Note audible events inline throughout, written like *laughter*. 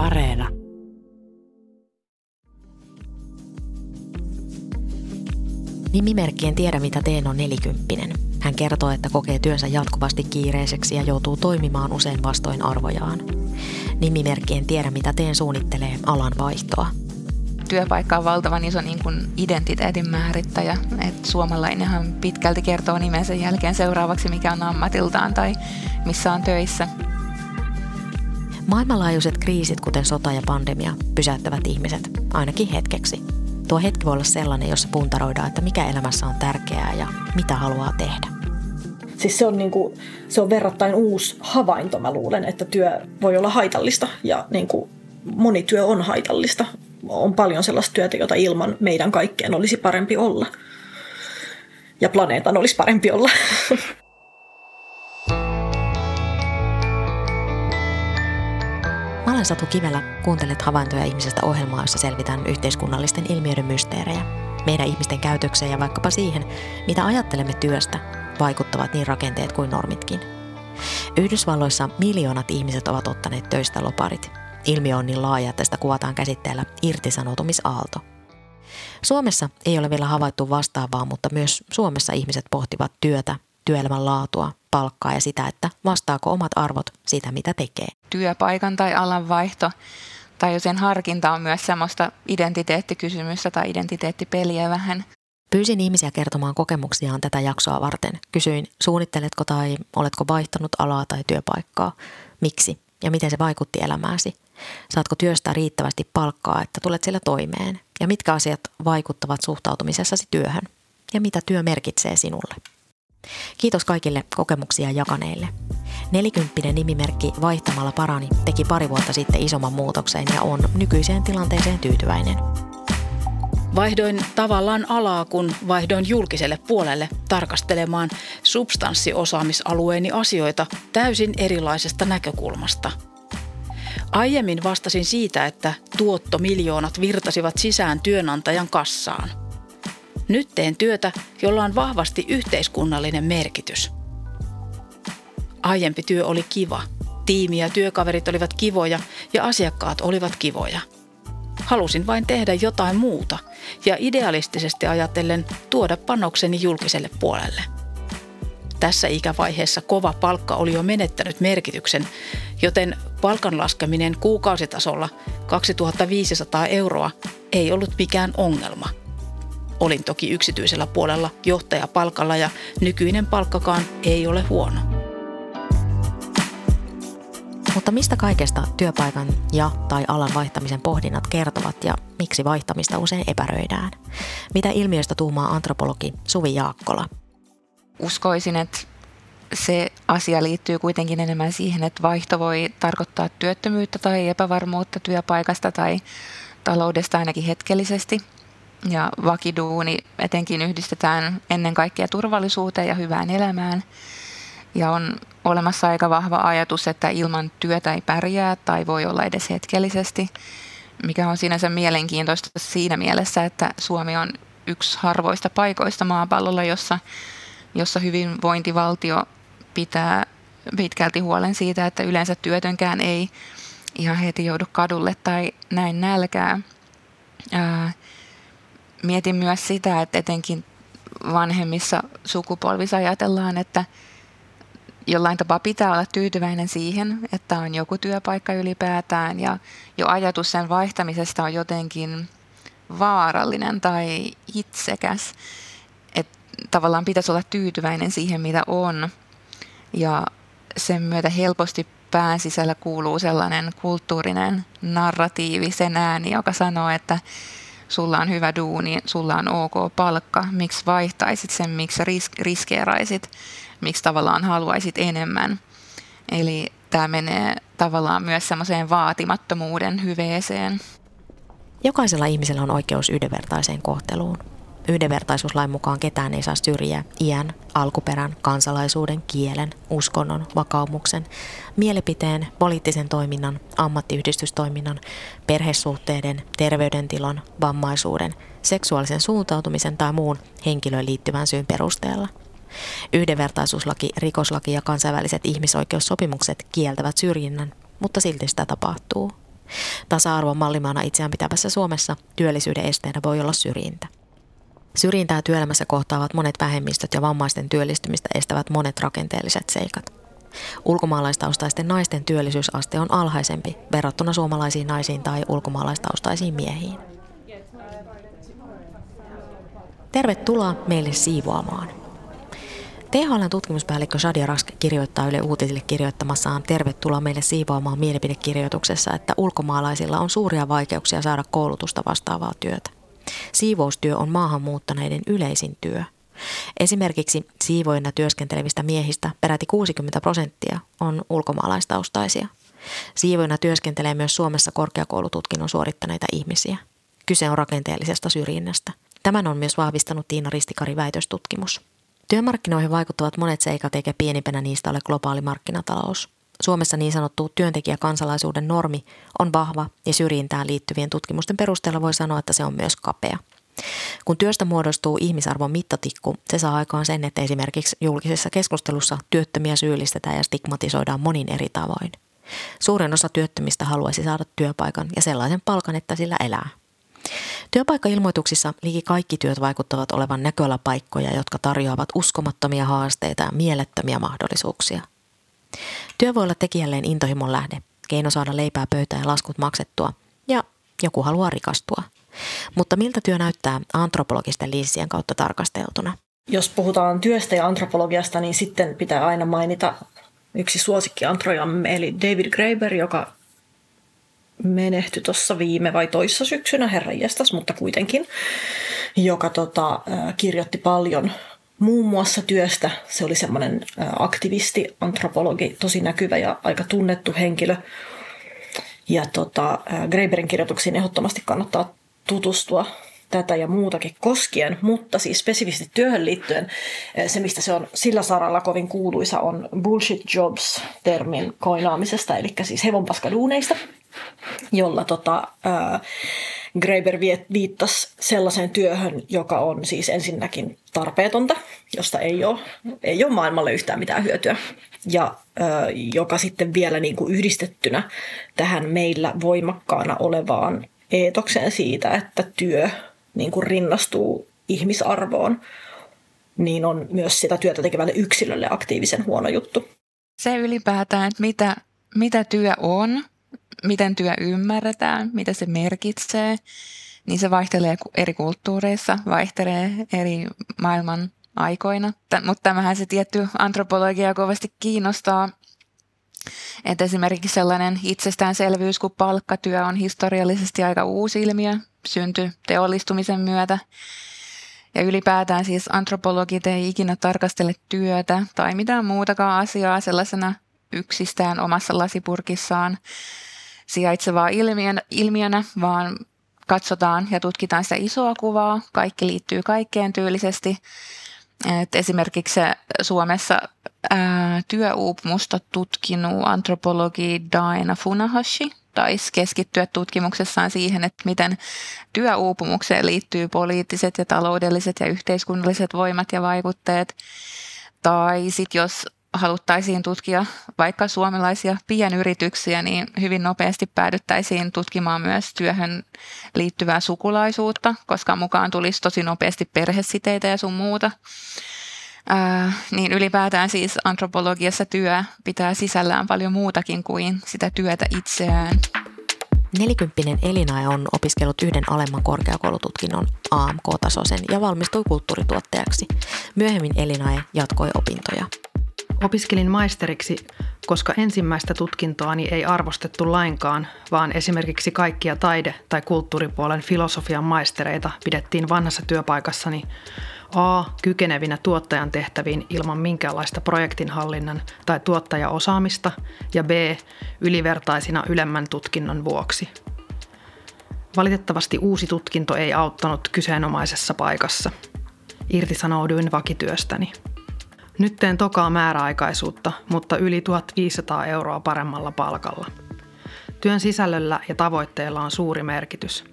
Areena. Nimimerkkien tiedä mitä teen on nelikymppinen. Hän kertoo, että kokee työnsä jatkuvasti kiireiseksi ja joutuu toimimaan usein vastoin arvojaan. Nimimerkkien tiedä mitä teen suunnittelee alan vaihtoa. Työpaikka on valtavan iso niin kuin identiteetin määrittäjä. Et suomalainenhan pitkälti kertoo nimensä jälkeen seuraavaksi, mikä on ammatiltaan tai missä on töissä. Maailmanlaajuiset kriisit, kuten sota ja pandemia, pysäyttävät ihmiset, ainakin hetkeksi. Tuo hetki voi olla sellainen, jossa puntaroidaan, että mikä elämässä on tärkeää ja mitä haluaa tehdä. Siis se on, niin kuin, se on verrattain uusi havainto, mä luulen, että työ voi olla haitallista ja niin kuin, moni työ on haitallista. On paljon sellaista työtä, jota ilman meidän kaikkeen olisi parempi olla. Ja planeetan olisi parempi olla. *laughs* olen Satu Kivelä, kuuntelet havaintoja ihmisestä ohjelmaa, jossa selvitään yhteiskunnallisten ilmiöiden mysteerejä. Meidän ihmisten käytökseen ja vaikkapa siihen, mitä ajattelemme työstä, vaikuttavat niin rakenteet kuin normitkin. Yhdysvalloissa miljoonat ihmiset ovat ottaneet töistä loparit. Ilmiö on niin laaja, että sitä kuvataan käsitteellä irtisanoutumisaalto. Suomessa ei ole vielä havaittu vastaavaa, mutta myös Suomessa ihmiset pohtivat työtä, työelämän laatua, palkkaa ja sitä, että vastaako omat arvot sitä, mitä tekee. Työpaikan tai alan vaihto tai sen harkinta on myös semmoista identiteettikysymystä tai identiteettipeliä vähän. Pyysin ihmisiä kertomaan kokemuksiaan tätä jaksoa varten. Kysyin, suunnitteletko tai oletko vaihtanut alaa tai työpaikkaa, miksi ja miten se vaikutti elämääsi. Saatko työstä riittävästi palkkaa, että tulet sillä toimeen? Ja mitkä asiat vaikuttavat suhtautumisessasi työhön? Ja mitä työ merkitsee sinulle? Kiitos kaikille kokemuksia jakaneille. Nelikymppinen nimimerkki Vaihtamalla parani teki pari vuotta sitten isomman muutoksen ja on nykyiseen tilanteeseen tyytyväinen. Vaihdoin tavallaan alaa, kun vaihdoin julkiselle puolelle tarkastelemaan substanssiosaamisalueeni asioita täysin erilaisesta näkökulmasta. Aiemmin vastasin siitä, että tuottomiljoonat virtasivat sisään työnantajan kassaan. Nyt teen työtä, jolla on vahvasti yhteiskunnallinen merkitys. Aiempi työ oli kiva. Tiimi ja työkaverit olivat kivoja ja asiakkaat olivat kivoja. Halusin vain tehdä jotain muuta ja idealistisesti ajatellen tuoda panokseni julkiselle puolelle. Tässä ikävaiheessa kova palkka oli jo menettänyt merkityksen, joten palkan laskeminen kuukausitasolla 2500 euroa ei ollut mikään ongelma – Olin toki yksityisellä puolella johtajapalkalla ja nykyinen palkkakaan ei ole huono. Mutta mistä kaikesta työpaikan ja tai alan vaihtamisen pohdinnat kertovat ja miksi vaihtamista usein epäröidään? Mitä ilmiöstä tuumaa antropologi Suvi Jaakkola? Uskoisin, että se asia liittyy kuitenkin enemmän siihen, että vaihto voi tarkoittaa työttömyyttä tai epävarmuutta työpaikasta tai taloudesta ainakin hetkellisesti – ja vakiduuni etenkin yhdistetään ennen kaikkea turvallisuuteen ja hyvään elämään. Ja on olemassa aika vahva ajatus, että ilman työtä ei pärjää tai voi olla edes hetkellisesti, mikä on sinänsä mielenkiintoista siinä mielessä, että Suomi on yksi harvoista paikoista maapallolla, jossa, jossa hyvinvointivaltio pitää pitkälti huolen siitä, että yleensä työtönkään ei ihan heti joudu kadulle tai näin nälkää. Ää, mietin myös sitä, että etenkin vanhemmissa sukupolvissa ajatellaan, että jollain tapaa pitää olla tyytyväinen siihen, että on joku työpaikka ylipäätään ja jo ajatus sen vaihtamisesta on jotenkin vaarallinen tai itsekäs. Että tavallaan pitäisi olla tyytyväinen siihen, mitä on. Ja sen myötä helposti pään sisällä kuuluu sellainen kulttuurinen narratiivi, sen ääni, joka sanoo, että sulla on hyvä duuni, sulla on ok palkka, miksi vaihtaisit sen, miksi risk, riskeeraisit, miksi tavallaan haluaisit enemmän. Eli tämä menee tavallaan myös semmoiseen vaatimattomuuden hyveeseen. Jokaisella ihmisellä on oikeus yhdenvertaiseen kohteluun. Yhdenvertaisuuslain mukaan ketään ei saa syrjiä iän, alkuperän, kansalaisuuden, kielen, uskonnon, vakaumuksen, mielipiteen, poliittisen toiminnan, ammattiyhdistystoiminnan, perhesuhteiden, terveydentilan, vammaisuuden, seksuaalisen suuntautumisen tai muun henkilöön liittyvän syyn perusteella. Yhdenvertaisuuslaki, rikoslaki ja kansainväliset ihmisoikeussopimukset kieltävät syrjinnän, mutta silti sitä tapahtuu. Tasa-arvon mallimaana itseään pitävässä Suomessa työllisyyden esteenä voi olla syrjintä. Syrjintää työelämässä kohtaavat monet vähemmistöt ja vammaisten työllistymistä estävät monet rakenteelliset seikat. Ulkomaalaistaustaisten naisten työllisyysaste on alhaisempi verrattuna suomalaisiin naisiin tai ulkomaalaistaustaisiin miehiin. Tervetuloa meille siivoamaan. THLn tutkimuspäällikkö Shadia Rask kirjoittaa Yle Uutisille kirjoittamassaan Tervetuloa meille siivoamaan mielipidekirjoituksessa, että ulkomaalaisilla on suuria vaikeuksia saada koulutusta vastaavaa työtä. Siivoustyö on maahanmuuttaneiden yleisin työ. Esimerkiksi siivoina työskentelevistä miehistä peräti 60 prosenttia on ulkomaalaistaustaisia. Siivoina työskentelee myös Suomessa korkeakoulututkinnon suorittaneita ihmisiä. Kyse on rakenteellisesta syrjinnästä. Tämän on myös vahvistanut Tiina Ristikari väitöstutkimus. Työmarkkinoihin vaikuttavat monet seikat eikä pienimpänä niistä ole globaali markkinatalous. Suomessa niin sanottu työntekijäkansalaisuuden normi on vahva ja syrjintään liittyvien tutkimusten perusteella voi sanoa, että se on myös kapea. Kun työstä muodostuu ihmisarvon mittatikku, se saa aikaan sen, että esimerkiksi julkisessa keskustelussa työttömiä syyllistetään ja stigmatisoidaan monin eri tavoin. Suurin osa työttömistä haluaisi saada työpaikan ja sellaisen palkan, että sillä elää. Työpaikkailmoituksissa liki kaikki työt vaikuttavat olevan näköalapaikkoja, jotka tarjoavat uskomattomia haasteita ja mielettömiä mahdollisuuksia. Työ voi olla tekijälleen intohimon lähde, keino saada leipää pöytään ja laskut maksettua, ja joku haluaa rikastua. Mutta miltä työ näyttää antropologisten linsien kautta tarkasteltuna? Jos puhutaan työstä ja antropologiasta, niin sitten pitää aina mainita yksi suosikki antrojamme, eli David Graeber, joka menehtyi tuossa viime vai toissa syksynä, herra jestas, mutta kuitenkin, joka tota, kirjoitti paljon muun muassa työstä. Se oli semmoinen aktivisti, antropologi, tosi näkyvä ja aika tunnettu henkilö. Ja tota, Graeberin kirjoituksiin ehdottomasti kannattaa tutustua tätä ja muutakin koskien, mutta siis spesifisti työhön liittyen se, mistä se on sillä saralla kovin kuuluisa, on bullshit jobs-termin koinaamisesta, eli siis hevonpaskaduuneista, jolla tota, ää, Graeber viittasi sellaiseen työhön, joka on siis ensinnäkin tarpeetonta, josta ei ole, ei ole maailmalle yhtään mitään hyötyä. Ja ö, joka sitten vielä niin kuin yhdistettynä tähän meillä voimakkaana olevaan eetokseen siitä, että työ niin kuin rinnastuu ihmisarvoon, niin on myös sitä työtä tekevälle yksilölle aktiivisen huono juttu. Se ylipäätään, että mitä, mitä työ on, miten työ ymmärretään, mitä se merkitsee, niin se vaihtelee eri kulttuureissa, vaihtelee eri maailman aikoina. Mutta tämähän se tietty antropologia kovasti kiinnostaa. Että esimerkiksi sellainen itsestäänselvyys kuin palkkatyö on historiallisesti aika uusi ilmiö, syntyi teollistumisen myötä. Ja ylipäätään siis antropologit ei ikinä tarkastele työtä tai mitään muutakaan asiaa sellaisena yksistään omassa lasipurkissaan, sijaitsevaa ilmiönä, vaan katsotaan ja tutkitaan sitä isoa kuvaa. Kaikki liittyy kaikkeen tyylisesti. Et esimerkiksi Suomessa ää, työuupumusta tutkinut antropologi Daina Funahashi taisi keskittyä tutkimuksessaan siihen, että miten työuupumukseen liittyy poliittiset ja taloudelliset ja yhteiskunnalliset voimat ja vaikutteet. Tai sitten jos haluttaisiin tutkia vaikka suomalaisia pienyrityksiä, niin hyvin nopeasti päädyttäisiin tutkimaan myös työhön liittyvää sukulaisuutta, koska mukaan tulisi tosi nopeasti perhesiteitä ja sun muuta. Ää, niin ylipäätään siis antropologiassa työ pitää sisällään paljon muutakin kuin sitä työtä itseään. Nelikymppinen Elina on opiskellut yhden alemman korkeakoulututkinnon AMK-tasoisen ja valmistui kulttuurituottajaksi. Myöhemmin Elina jatkoi opintoja. Opiskelin maisteriksi, koska ensimmäistä tutkintoani ei arvostettu lainkaan, vaan esimerkiksi kaikkia taide- tai kulttuuripuolen filosofian maistereita pidettiin vanhassa työpaikassani A. kykenevinä tuottajan tehtäviin ilman minkäänlaista projektinhallinnan tai tuottajaosaamista ja B. ylivertaisina ylemmän tutkinnon vuoksi. Valitettavasti uusi tutkinto ei auttanut kyseenomaisessa paikassa. Irtisanouduin vakityöstäni. Nyt teen tokaa määräaikaisuutta, mutta yli 1500 euroa paremmalla palkalla. Työn sisällöllä ja tavoitteella on suuri merkitys.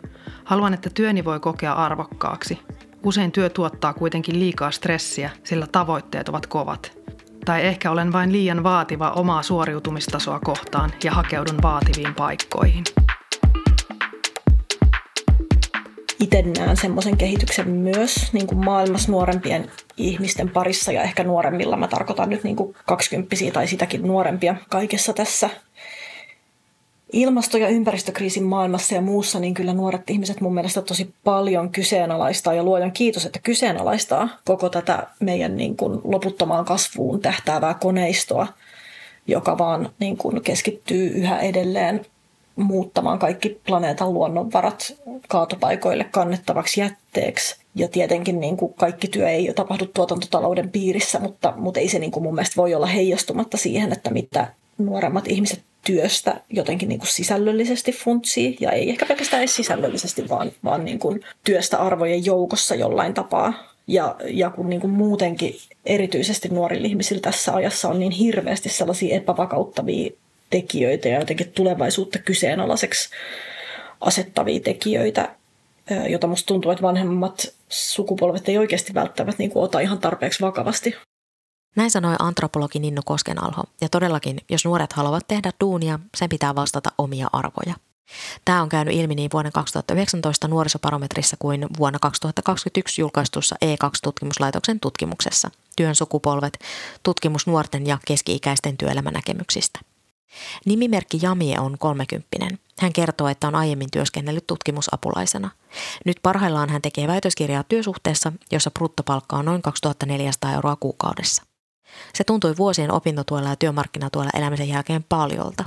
Haluan, että työni voi kokea arvokkaaksi. Usein työ tuottaa kuitenkin liikaa stressiä, sillä tavoitteet ovat kovat. Tai ehkä olen vain liian vaativa omaa suoriutumistasoa kohtaan ja hakeudun vaativiin paikkoihin. Itse näen semmoisen kehityksen myös niin kuin maailmassa nuorempien ihmisten parissa ja ehkä nuoremmilla. Mä tarkoitan nyt niin kuin 20 tai sitäkin nuorempia kaikessa tässä ilmasto- ja ympäristökriisin maailmassa ja muussa, niin kyllä nuoret ihmiset mun mielestä tosi paljon kyseenalaistaa ja luojan kiitos, että kyseenalaistaa koko tätä meidän niin kuin loputtomaan kasvuun tähtäävää koneistoa, joka vaan niin kuin keskittyy yhä edelleen muuttamaan kaikki planeetan luonnonvarat kaatopaikoille kannettavaksi jätteeksi. Ja tietenkin niin kuin kaikki työ ei tapahdu tuotantotalouden piirissä, mutta, mutta ei se niin kuin mun mielestä voi olla heijastumatta siihen, että mitä nuoremmat ihmiset työstä jotenkin niin kuin sisällöllisesti funtsii, ja ei ehkä pelkästään edes sisällöllisesti, vaan, vaan niin kuin työstä arvojen joukossa jollain tapaa. Ja, ja kun niin kuin muutenkin erityisesti nuorilla ihmisillä tässä ajassa on niin hirveästi sellaisia epävakauttavia tekijöitä ja jotenkin tulevaisuutta kyseenalaiseksi asettavia tekijöitä, jota musta tuntuu, että vanhemmat sukupolvet ei oikeasti välttämättä niin kuin ota ihan tarpeeksi vakavasti. Näin sanoi antropologi Ninnu Koskenalho, ja todellakin, jos nuoret haluavat tehdä duunia, sen pitää vastata omia arvoja. Tämä on käynyt ilmi niin vuoden 2019 nuorisoparometrissa kuin vuonna 2021 julkaistussa E2-tutkimuslaitoksen tutkimuksessa Työn sukupolvet, tutkimus nuorten ja keski-ikäisten työelämänäkemyksistä. Nimimerkki Jamie on 30. Hän kertoo, että on aiemmin työskennellyt tutkimusapulaisena. Nyt parhaillaan hän tekee väitöskirjaa työsuhteessa, jossa bruttopalkka on noin 2400 euroa kuukaudessa. Se tuntui vuosien opintotuella ja työmarkkinatuella elämisen jälkeen paljolta.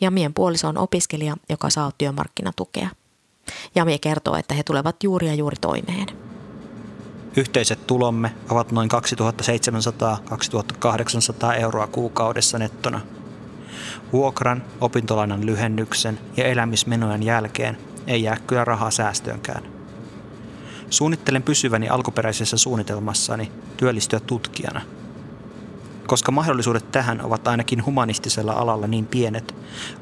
Jamien puoliso on opiskelija, joka saa työmarkkinatukea. Jamie kertoo, että he tulevat juuri ja juuri toimeen. Yhteiset tulomme ovat noin 2700-2800 euroa kuukaudessa nettona. Vuokran, opintolainan lyhennyksen ja elämismenojen jälkeen ei jää kyllä rahaa säästöönkään. Suunnittelen pysyväni alkuperäisessä suunnitelmassani työllistyä tutkijana – koska mahdollisuudet tähän ovat ainakin humanistisella alalla niin pienet,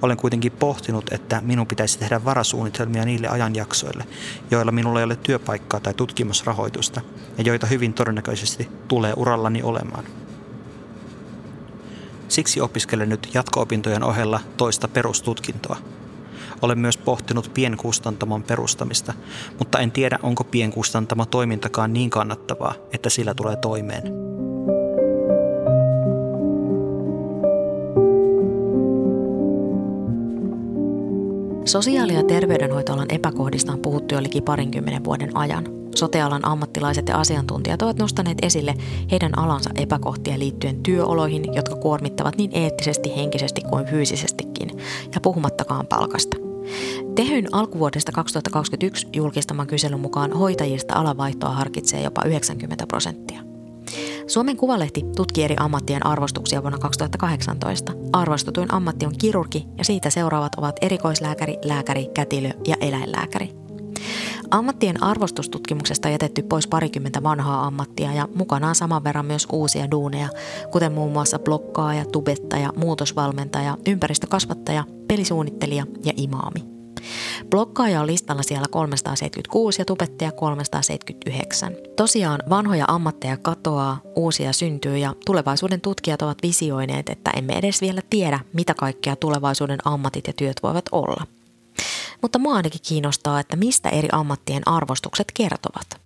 olen kuitenkin pohtinut, että minun pitäisi tehdä varasuunnitelmia niille ajanjaksoille, joilla minulla ei ole työpaikkaa tai tutkimusrahoitusta, ja joita hyvin todennäköisesti tulee urallani olemaan. Siksi opiskelen nyt jatko-opintojen ohella toista perustutkintoa. Olen myös pohtinut pienkustantamon perustamista, mutta en tiedä, onko pienkustantamo toimintakaan niin kannattavaa, että sillä tulee toimeen. Sosiaali- ja terveydenhoitoalan epäkohdista on puhuttu jo liki parinkymmenen vuoden ajan. Sotealan ammattilaiset ja asiantuntijat ovat nostaneet esille heidän alansa epäkohtia liittyen työoloihin, jotka kuormittavat niin eettisesti, henkisesti kuin fyysisestikin, ja puhumattakaan palkasta. Tehyn alkuvuodesta 2021 julkistaman kyselyn mukaan hoitajista alavaihtoa harkitsee jopa 90 prosenttia. Suomen Kuvalehti tutki eri ammattien arvostuksia vuonna 2018. Arvostetuin ammatti on kirurgi ja siitä seuraavat ovat erikoislääkäri, lääkäri, kätilö ja eläinlääkäri. Ammattien arvostustutkimuksesta jätetty pois parikymmentä vanhaa ammattia ja mukanaan saman verran myös uusia duuneja, kuten muun muassa blokkaaja, tubettaja, muutosvalmentaja, ympäristökasvattaja, pelisuunnittelija ja imaami. Blokkaaja on listalla siellä 376 ja tubettaja 379. Tosiaan vanhoja ammatteja katoaa, uusia syntyy ja tulevaisuuden tutkijat ovat visioineet, että emme edes vielä tiedä, mitä kaikkea tulevaisuuden ammatit ja työt voivat olla. Mutta mua ainakin kiinnostaa, että mistä eri ammattien arvostukset kertovat.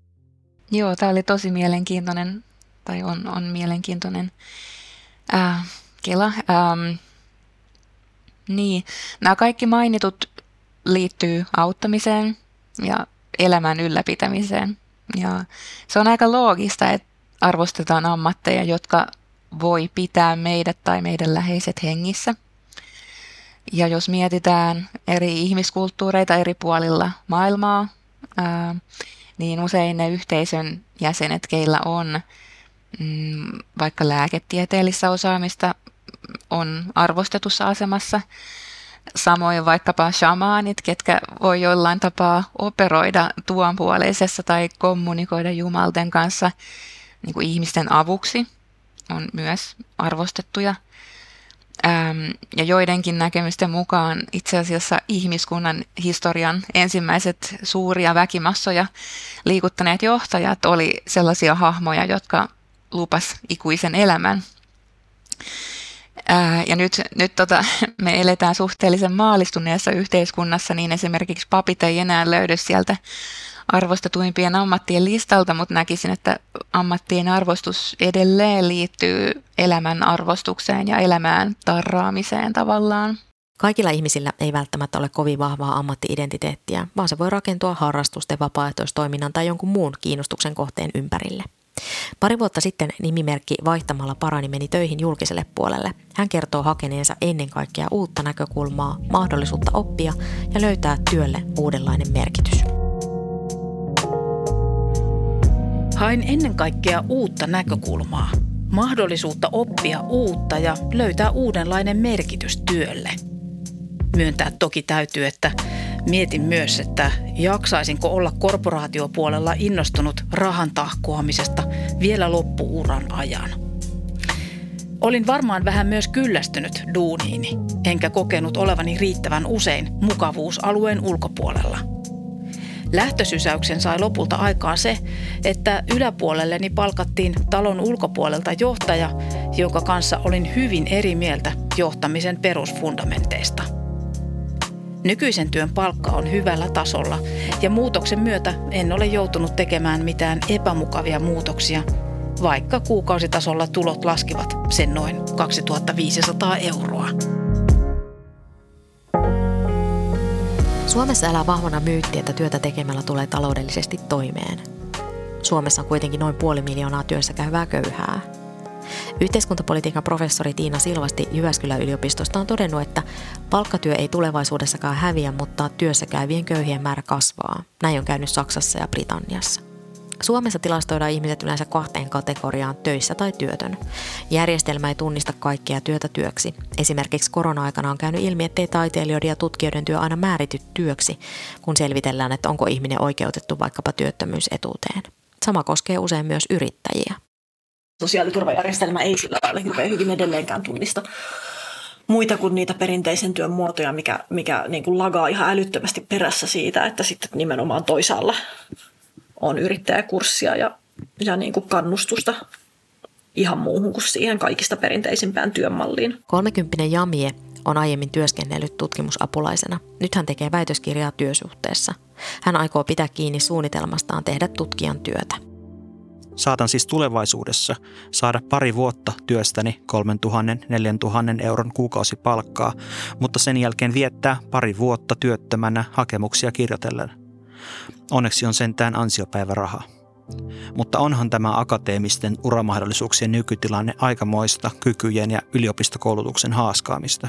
Joo, tämä oli tosi mielenkiintoinen, tai on, on mielenkiintoinen äh, kela. Ähm, niin, nämä kaikki mainitut liittyy auttamiseen ja elämän ylläpitämiseen. Ja se on aika loogista, että arvostetaan ammatteja, jotka voi pitää meidät tai meidän läheiset hengissä. Ja jos mietitään eri ihmiskulttuureita eri puolilla maailmaa, niin usein ne yhteisön jäsenet, keillä on mm, vaikka lääketieteellistä osaamista, on arvostetussa asemassa – Samoin vaikkapa shamaanit, ketkä voi jollain tapaa operoida tuonpuoleisessa tai kommunikoida jumalten kanssa niin kuin ihmisten avuksi, on myös arvostettuja. Ähm, ja joidenkin näkemysten mukaan itse asiassa ihmiskunnan historian ensimmäiset suuria väkimassoja liikuttaneet johtajat oli sellaisia hahmoja, jotka lupas ikuisen elämän. Ää, ja nyt, nyt tota, *laughs* me eletään suhteellisen maalistuneessa yhteiskunnassa, niin esimerkiksi papit ei enää löydy sieltä arvostetuimpien ammattien listalta, mutta näkisin, että ammattien arvostus edelleen liittyy elämän arvostukseen ja elämään tarraamiseen tavallaan. Kaikilla ihmisillä ei välttämättä ole kovin vahvaa ammattiidentiteettiä, vaan se voi rakentua harrastusten, vapaaehtoistoiminnan tai jonkun muun kiinnostuksen kohteen ympärille. Pari vuotta sitten nimimerkki vaihtamalla parani meni töihin julkiselle puolelle. Hän kertoo hakeneensa ennen kaikkea uutta näkökulmaa, mahdollisuutta oppia ja löytää työlle uudenlainen merkitys. Hain ennen kaikkea uutta näkökulmaa, mahdollisuutta oppia uutta ja löytää uudenlainen merkitys työlle. Myöntää toki täytyy, että mietin myös, että jaksaisinko olla korporaatiopuolella innostunut rahan tahkoamisesta vielä loppuuran ajan. Olin varmaan vähän myös kyllästynyt duuniini, enkä kokenut olevani riittävän usein mukavuusalueen ulkopuolella – Lähtösysäyksen sai lopulta aikaan se, että yläpuolelleni palkattiin talon ulkopuolelta johtaja, jonka kanssa olin hyvin eri mieltä johtamisen perusfundamenteista. Nykyisen työn palkka on hyvällä tasolla ja muutoksen myötä en ole joutunut tekemään mitään epämukavia muutoksia, vaikka kuukausitasolla tulot laskivat sen noin 2500 euroa. Suomessa elää vahvana myytti, että työtä tekemällä tulee taloudellisesti toimeen. Suomessa on kuitenkin noin puoli miljoonaa työssä käyvää köyhää. Yhteiskuntapolitiikan professori Tiina Silvasti Jyväskylän yliopistosta on todennut, että palkkatyö ei tulevaisuudessakaan häviä, mutta työssä käyvien köyhien määrä kasvaa. Näin on käynyt Saksassa ja Britanniassa. Suomessa tilastoidaan ihmiset yleensä kahteen kategoriaan, töissä tai työtön. Järjestelmä ei tunnista kaikkea työtä työksi. Esimerkiksi korona-aikana on käynyt ilmi, ettei taiteilijoiden ja tutkijoiden työ aina määrity työksi, kun selvitellään, että onko ihminen oikeutettu vaikkapa työttömyysetuuteen. Sama koskee usein myös yrittäjiä. Sosiaaliturvajärjestelmä ei sillä lailla hirveän hyvin edelleenkään tunnista muita kuin niitä perinteisen työn muotoja, mikä, mikä niin kuin lagaa ihan älyttömästi perässä siitä, että sitten nimenomaan toisaalla on yrittäjäkurssia ja, ja niin kuin kannustusta ihan muuhun kuin siihen kaikista perinteisimpään työmalliin. 30 Jamie on aiemmin työskennellyt tutkimusapulaisena. Nyt hän tekee väitöskirjaa työsuhteessa. Hän aikoo pitää kiinni suunnitelmastaan tehdä tutkijan työtä. Saatan siis tulevaisuudessa saada pari vuotta työstäni 3000-4000 euron kuukausipalkkaa, mutta sen jälkeen viettää pari vuotta työttömänä hakemuksia kirjoitellen. Onneksi on sentään ansiopäiväraha. Mutta onhan tämä akateemisten uramahdollisuuksien nykytilanne aikamoista kykyjen ja yliopistokoulutuksen haaskaamista.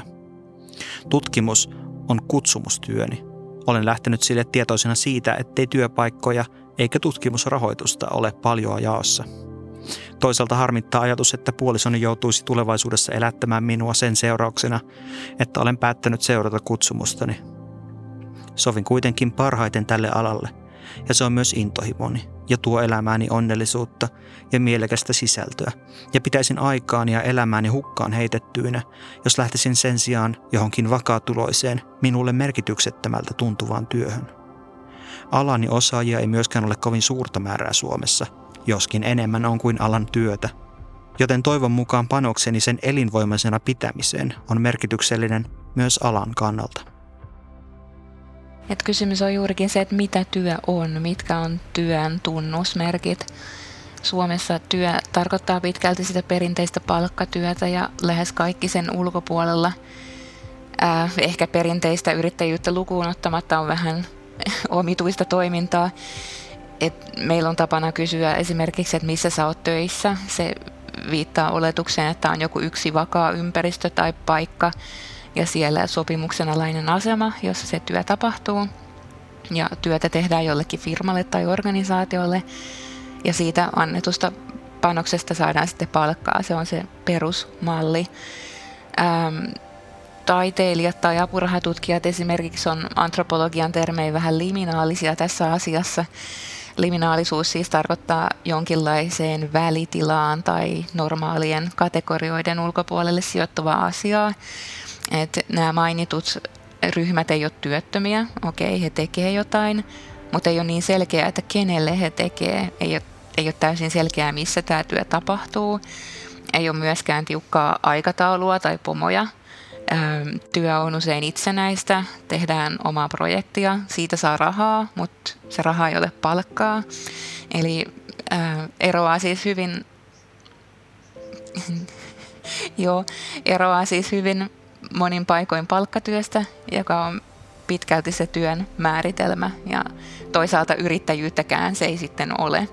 Tutkimus on kutsumustyöni. Olen lähtenyt sille tietoisena siitä, ettei työpaikkoja eikä tutkimusrahoitusta ole paljon jaossa. Toisaalta harmittaa ajatus, että puolisoni joutuisi tulevaisuudessa elättämään minua sen seurauksena, että olen päättänyt seurata kutsumustani – Sovin kuitenkin parhaiten tälle alalle, ja se on myös intohimoni, ja tuo elämääni onnellisuutta ja mielekästä sisältöä, ja pitäisin aikaani ja elämääni hukkaan heitettyinä, jos lähtisin sen sijaan johonkin vakaatuloiseen, minulle merkityksettömältä tuntuvaan työhön. Alani osaajia ei myöskään ole kovin suurta määrää Suomessa, joskin enemmän on kuin alan työtä, joten toivon mukaan panokseni sen elinvoimaisena pitämiseen on merkityksellinen myös alan kannalta. Et kysymys on juurikin se, että mitä työ on, mitkä on työn tunnusmerkit. Suomessa työ tarkoittaa pitkälti sitä perinteistä palkkatyötä ja lähes kaikki sen ulkopuolella. Äh, ehkä perinteistä yrittäjyyttä lukuun ottamatta on vähän *laughs* omituista toimintaa. Et meillä on tapana kysyä esimerkiksi, että missä sä oot töissä. Se viittaa oletukseen, että on joku yksi vakaa ympäristö tai paikka, ja siellä sopimuksen alainen asema, jossa se työ tapahtuu. Ja työtä tehdään jollekin firmalle tai organisaatiolle ja siitä annetusta panoksesta saadaan sitten palkkaa. Se on se perusmalli. Ähm, taiteilijat tai apurahatutkijat esimerkiksi on antropologian termein vähän liminaalisia tässä asiassa. Liminaalisuus siis tarkoittaa jonkinlaiseen välitilaan tai normaalien kategorioiden ulkopuolelle sijoittuvaa asiaa. Että nämä mainitut ryhmät ei ole työttömiä, okei, he tekee jotain, mutta ei ole niin selkeää, että kenelle he tekee. Ei ole, ei ole täysin selkeää, missä tämä työ tapahtuu. Ei ole myöskään tiukkaa aikataulua tai pomoja. Työ on usein itsenäistä, tehdään omaa projektia, siitä saa rahaa, mutta se raha ei ole palkkaa. Eli eroaa siis hyvin, *laughs* joo, eroaa siis hyvin monin paikoin palkkatyöstä, joka on pitkälti se työn määritelmä ja toisaalta yrittäjyyttäkään se ei sitten ole.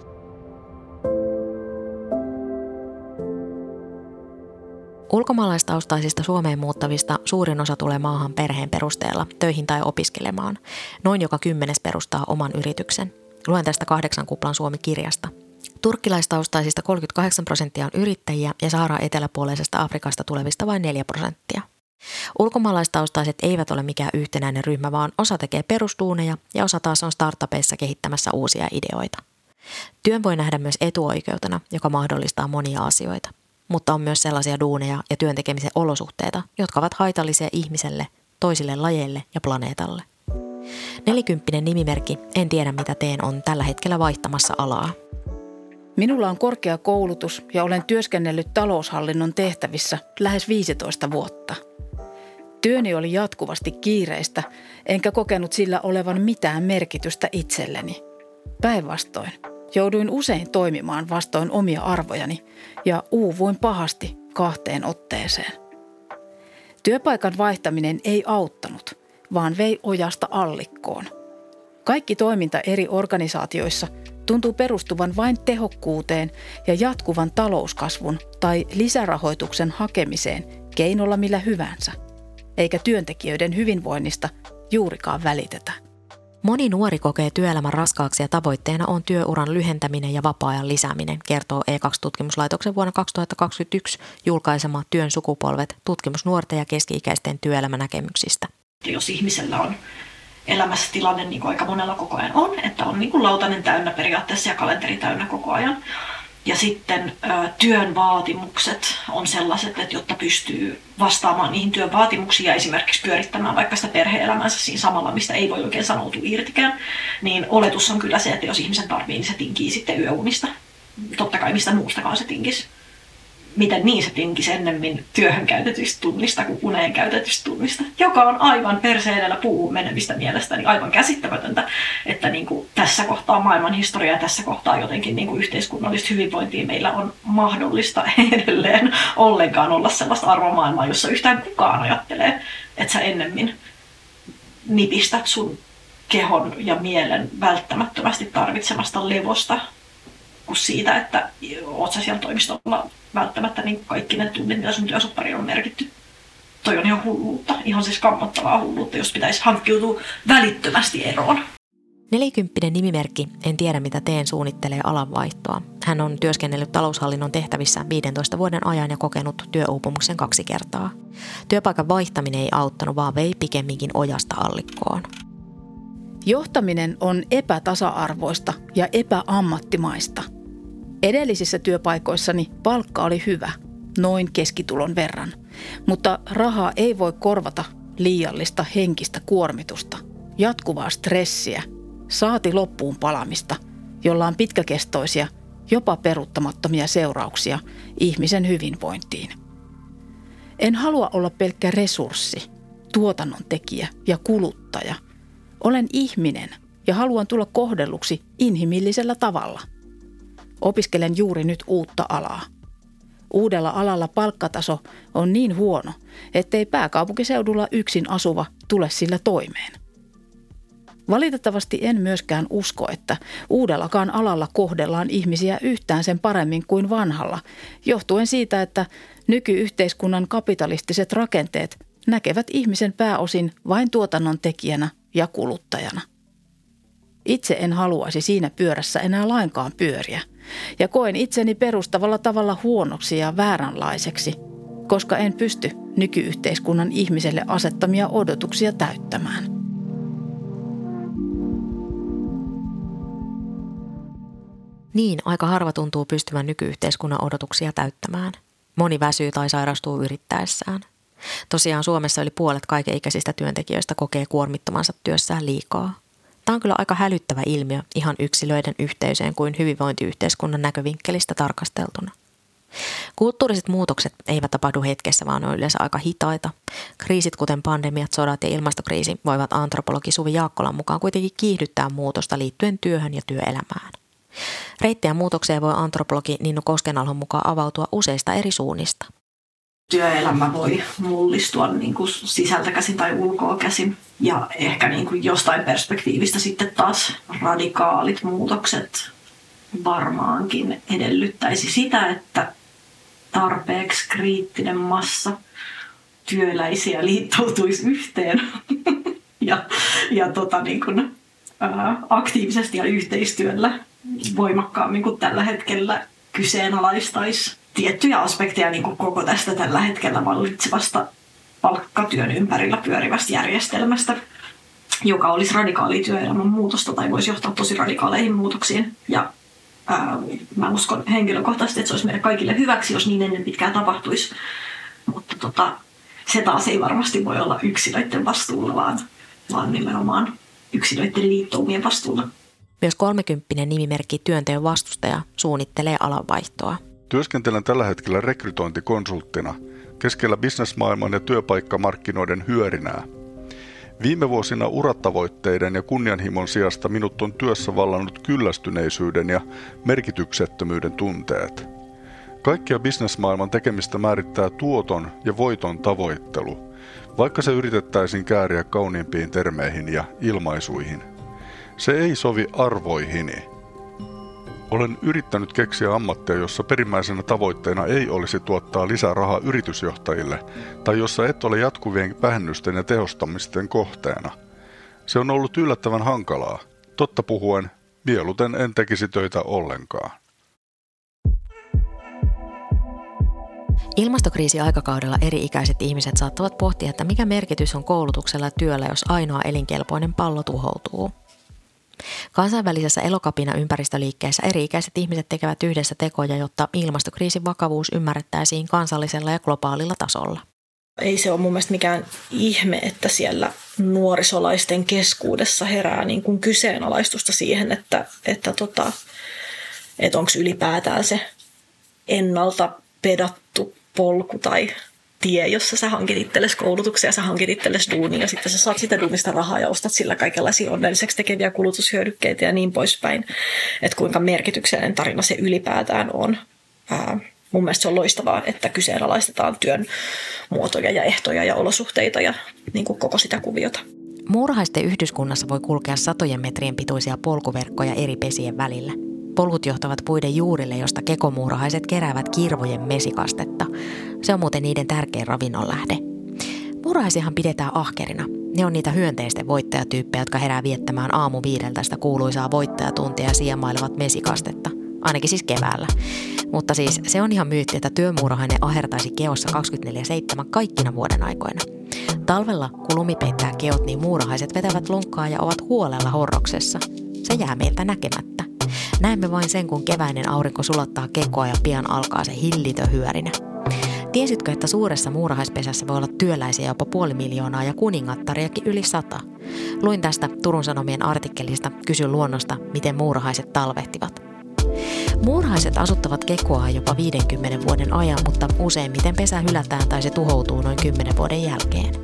Ulkomaalaistaustaisista Suomeen muuttavista suurin osa tulee maahan perheen perusteella töihin tai opiskelemaan. Noin joka kymmenes perustaa oman yrityksen. Luen tästä kahdeksan kuplan Suomi-kirjasta. Turkkilaistaustaisista 38 prosenttia on yrittäjiä ja Saara eteläpuoleisesta Afrikasta tulevista vain 4 prosenttia. Ulkomaalaistaustaiset eivät ole mikään yhtenäinen ryhmä, vaan osa tekee perustuuneja ja osa taas on startupeissa kehittämässä uusia ideoita. Työn voi nähdä myös etuoikeutena, joka mahdollistaa monia asioita mutta on myös sellaisia duuneja ja työntekemisen olosuhteita, jotka ovat haitallisia ihmiselle, toisille lajeille ja planeetalle. Nelikymppinen nimimerkki En tiedä mitä teen on tällä hetkellä vaihtamassa alaa. Minulla on korkea koulutus ja olen työskennellyt taloushallinnon tehtävissä lähes 15 vuotta. Työni oli jatkuvasti kiireistä, enkä kokenut sillä olevan mitään merkitystä itselleni. Päinvastoin, Jouduin usein toimimaan vastoin omia arvojani ja uuvuin pahasti kahteen otteeseen. Työpaikan vaihtaminen ei auttanut, vaan vei ojasta allikkoon. Kaikki toiminta eri organisaatioissa tuntuu perustuvan vain tehokkuuteen ja jatkuvan talouskasvun tai lisärahoituksen hakemiseen keinolla millä hyvänsä, eikä työntekijöiden hyvinvoinnista juurikaan välitetä. Moni nuori kokee työelämän raskaaksi ja tavoitteena on työuran lyhentäminen ja vapaa-ajan lisääminen, kertoo E2-tutkimuslaitoksen vuonna 2021 julkaisema Työn sukupolvet tutkimus nuorten ja keski-ikäisten työelämänäkemyksistä. Jos ihmisellä on elämässä tilanne niin kuin aika monella koko ajan on, että on niin kuin lautanen täynnä periaatteessa ja kalenteri täynnä koko ajan, ja sitten ö, työn vaatimukset on sellaiset, että jotta pystyy vastaamaan niihin työn vaatimuksiin ja esimerkiksi pyörittämään vaikka sitä perhe-elämänsä siinä samalla, mistä ei voi oikein sanoutua irtikään, niin oletus on kyllä se, että jos ihmisen tarvii, niin se tinkii sitten yöunista. Totta kai mistä muustakaan se tinkisi miten niin se tinkisi ennemmin työhön käytetystä tunnista kuin uneen käytetystä tunnista, joka on aivan perse edellä puuhun menemistä mielestäni. Aivan käsittämätöntä, että niin kuin tässä kohtaa maailman historiaa ja tässä kohtaa jotenkin niin kuin yhteiskunnallista hyvinvointia meillä on mahdollista *laughs* edelleen ollenkaan olla sellaista arvomaailmaa, jossa yhtään kukaan ajattelee, että sä ennemmin nipistät sun kehon ja mielen välttämättömästi tarvitsemasta levosta kuin siitä, että oot sä siellä toimistolla välttämättä niin kaikki ne tunnit, mitä sun työsoppariin on merkitty. Toi on ihan hulluutta, ihan siis kammottavaa hulluutta, jos pitäisi hankkiutua välittömästi eroon. Nelikymppinen nimimerkki En tiedä mitä teen suunnittelee alanvaihtoa. Hän on työskennellyt taloushallinnon tehtävissä 15 vuoden ajan ja kokenut työuupumuksen kaksi kertaa. Työpaikan vaihtaminen ei auttanut, vaan vei pikemminkin ojasta allikkoon. Johtaminen on epätasa-arvoista ja epäammattimaista – Edellisissä työpaikoissani palkka oli hyvä, noin keskitulon verran, mutta rahaa ei voi korvata liiallista henkistä kuormitusta, jatkuvaa stressiä, saati loppuun palamista, jolla on pitkäkestoisia, jopa peruuttamattomia seurauksia ihmisen hyvinvointiin. En halua olla pelkkä resurssi, tuotannon tekijä ja kuluttaja. Olen ihminen ja haluan tulla kohdelluksi inhimillisellä tavalla – Opiskelen juuri nyt uutta alaa. Uudella alalla palkkataso on niin huono, ettei pääkaupunkiseudulla yksin asuva tule sillä toimeen. Valitettavasti en myöskään usko, että uudellakaan alalla kohdellaan ihmisiä yhtään sen paremmin kuin vanhalla, johtuen siitä, että nykyyhteiskunnan kapitalistiset rakenteet näkevät ihmisen pääosin vain tuotannon tekijänä ja kuluttajana. Itse en haluaisi siinä pyörässä enää lainkaan pyöriä – ja koen itseni perustavalla tavalla huonoksi ja vääränlaiseksi, koska en pysty nykyyhteiskunnan ihmiselle asettamia odotuksia täyttämään. Niin, aika harva tuntuu pystyvän nykyyhteiskunnan odotuksia täyttämään. Moni väsyy tai sairastuu yrittäessään. Tosiaan Suomessa yli puolet kaikenikäisistä työntekijöistä kokee kuormittomansa työssään liikaa – Tämä on kyllä aika hälyttävä ilmiö ihan yksilöiden yhteisöön kuin hyvinvointiyhteiskunnan näkövinkkelistä tarkasteltuna. Kulttuuriset muutokset eivät tapahdu hetkessä, vaan on yleensä aika hitaita. Kriisit, kuten pandemiat, sodat ja ilmastokriisi, voivat antropologi Suvi Jaakkolan mukaan kuitenkin kiihdyttää muutosta liittyen työhön ja työelämään. Reittejä muutokseen voi antropologi Ninnu Koskenalhon mukaan avautua useista eri suunnista. Työelämä voi mullistua niin kuin sisältä käsin tai ulkoa käsin. Ja ehkä niin kuin jostain perspektiivistä sitten taas radikaalit muutokset varmaankin edellyttäisi sitä, että tarpeeksi kriittinen massa työläisiä liittoutuisi yhteen *laughs* ja, ja tota niin kuin, ää, aktiivisesti ja yhteistyöllä voimakkaammin kuin tällä hetkellä kyseenalaistaisi tiettyjä aspekteja niin kuin koko tästä tällä hetkellä vallitsevasta palkkatyön ympärillä pyörivästä järjestelmästä, joka olisi radikaali työelämän muutosta tai voisi johtaa tosi radikaaleihin muutoksiin. Ja ää, mä uskon henkilökohtaisesti, että se olisi meille kaikille hyväksi, jos niin ennen pitkään tapahtuisi. Mutta tota, se taas ei varmasti voi olla yksilöiden vastuulla, vaan, vaan nimenomaan yksilöiden liittoumien vastuulla. Myös kolmekymppinen nimimerkki työnteon vastustaja suunnittelee alanvaihtoa. Työskentelen tällä hetkellä rekrytointikonsulttina keskellä bisnesmaailman ja työpaikkamarkkinoiden hyörinää. Viime vuosina uratavoitteiden ja kunnianhimon sijasta minut on työssä vallannut kyllästyneisyyden ja merkityksettömyyden tunteet. Kaikkia bisnesmaailman tekemistä määrittää tuoton ja voiton tavoittelu, vaikka se yritettäisiin kääriä kauniimpiin termeihin ja ilmaisuihin. Se ei sovi arvoihini. Olen yrittänyt keksiä ammattia, jossa perimmäisenä tavoitteena ei olisi tuottaa lisää rahaa yritysjohtajille, tai jossa et ole jatkuvien vähennysten ja tehostamisten kohteena. Se on ollut yllättävän hankalaa. Totta puhuen, mieluten en tekisi töitä ollenkaan. Ilmastokriisi-aikakaudella eri-ikäiset ihmiset saattavat pohtia, että mikä merkitys on koulutuksella ja työllä, jos ainoa elinkelpoinen pallo tuhoutuu. Kansainvälisessä elokapina ympäristöliikkeessä eri-ikäiset ihmiset tekevät yhdessä tekoja, jotta ilmastokriisin vakavuus ymmärrettäisiin kansallisella ja globaalilla tasolla. Ei se ole mun mielestä mikään ihme, että siellä nuorisolaisten keskuudessa herää niin kuin kyseenalaistusta siihen, että, että, tota, että onko ylipäätään se ennalta pedattu polku tai tie, jossa sä hankit itsellesi koulutuksia ja sä hankit itsellesi duunia ja sitten sä saat sitä duunista rahaa ja ostat sillä kaikenlaisia onnelliseksi tekeviä kulutushyödykkeitä ja niin poispäin. Että kuinka merkityksellinen tarina se ylipäätään on. Ää, mun mielestä se on loistavaa, että kyseenalaistetaan työn muotoja ja ehtoja ja olosuhteita ja niin kuin koko sitä kuviota. Muurahaisten yhdyskunnassa voi kulkea satojen metrien pituisia polkuverkkoja eri pesien välillä – Polkut johtavat puiden juurille, josta kekomuurahaiset keräävät kirvojen mesikastetta. Se on muuten niiden tärkein ravinnonlähde. Muurahaisiahan pidetään ahkerina. Ne on niitä hyönteisten voittajatyyppejä, jotka herää viettämään aamu viideltä sitä kuuluisaa voittajatuntia ja siemailevat mesikastetta. Ainakin siis keväällä. Mutta siis se on ihan myytti, että työmuurahainen ahertaisi keossa 24-7 kaikkina vuoden aikoina. Talvella, kun lumi peittää keot, niin muurahaiset vetävät lunkkaa ja ovat huolella horroksessa. Se jää meiltä näkemättä. Näemme vain sen, kun keväinen aurinko sulattaa kekoa ja pian alkaa se hillitö hyörinä. Tiesitkö, että suuressa muurahaispesässä voi olla työläisiä jopa puoli miljoonaa ja kuningattariakin yli sata? Luin tästä Turun Sanomien artikkelista Kysy luonnosta, miten muurahaiset talvehtivat. Muurahaiset asuttavat kekoa jopa 50 vuoden ajan, mutta useimmiten pesä hylätään tai se tuhoutuu noin 10 vuoden jälkeen.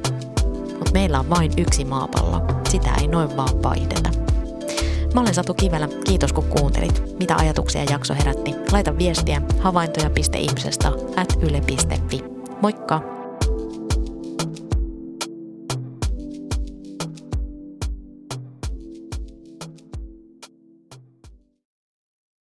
Mutta meillä on vain yksi maapallo. Sitä ei noin vaan vaihdeta. Mä olen Satu Kivelä. Kiitos kun kuuntelit. Mitä ajatuksia jakso herätti? Laita viestiä havaintoja.ihmisestä at yle.fi. Moikka!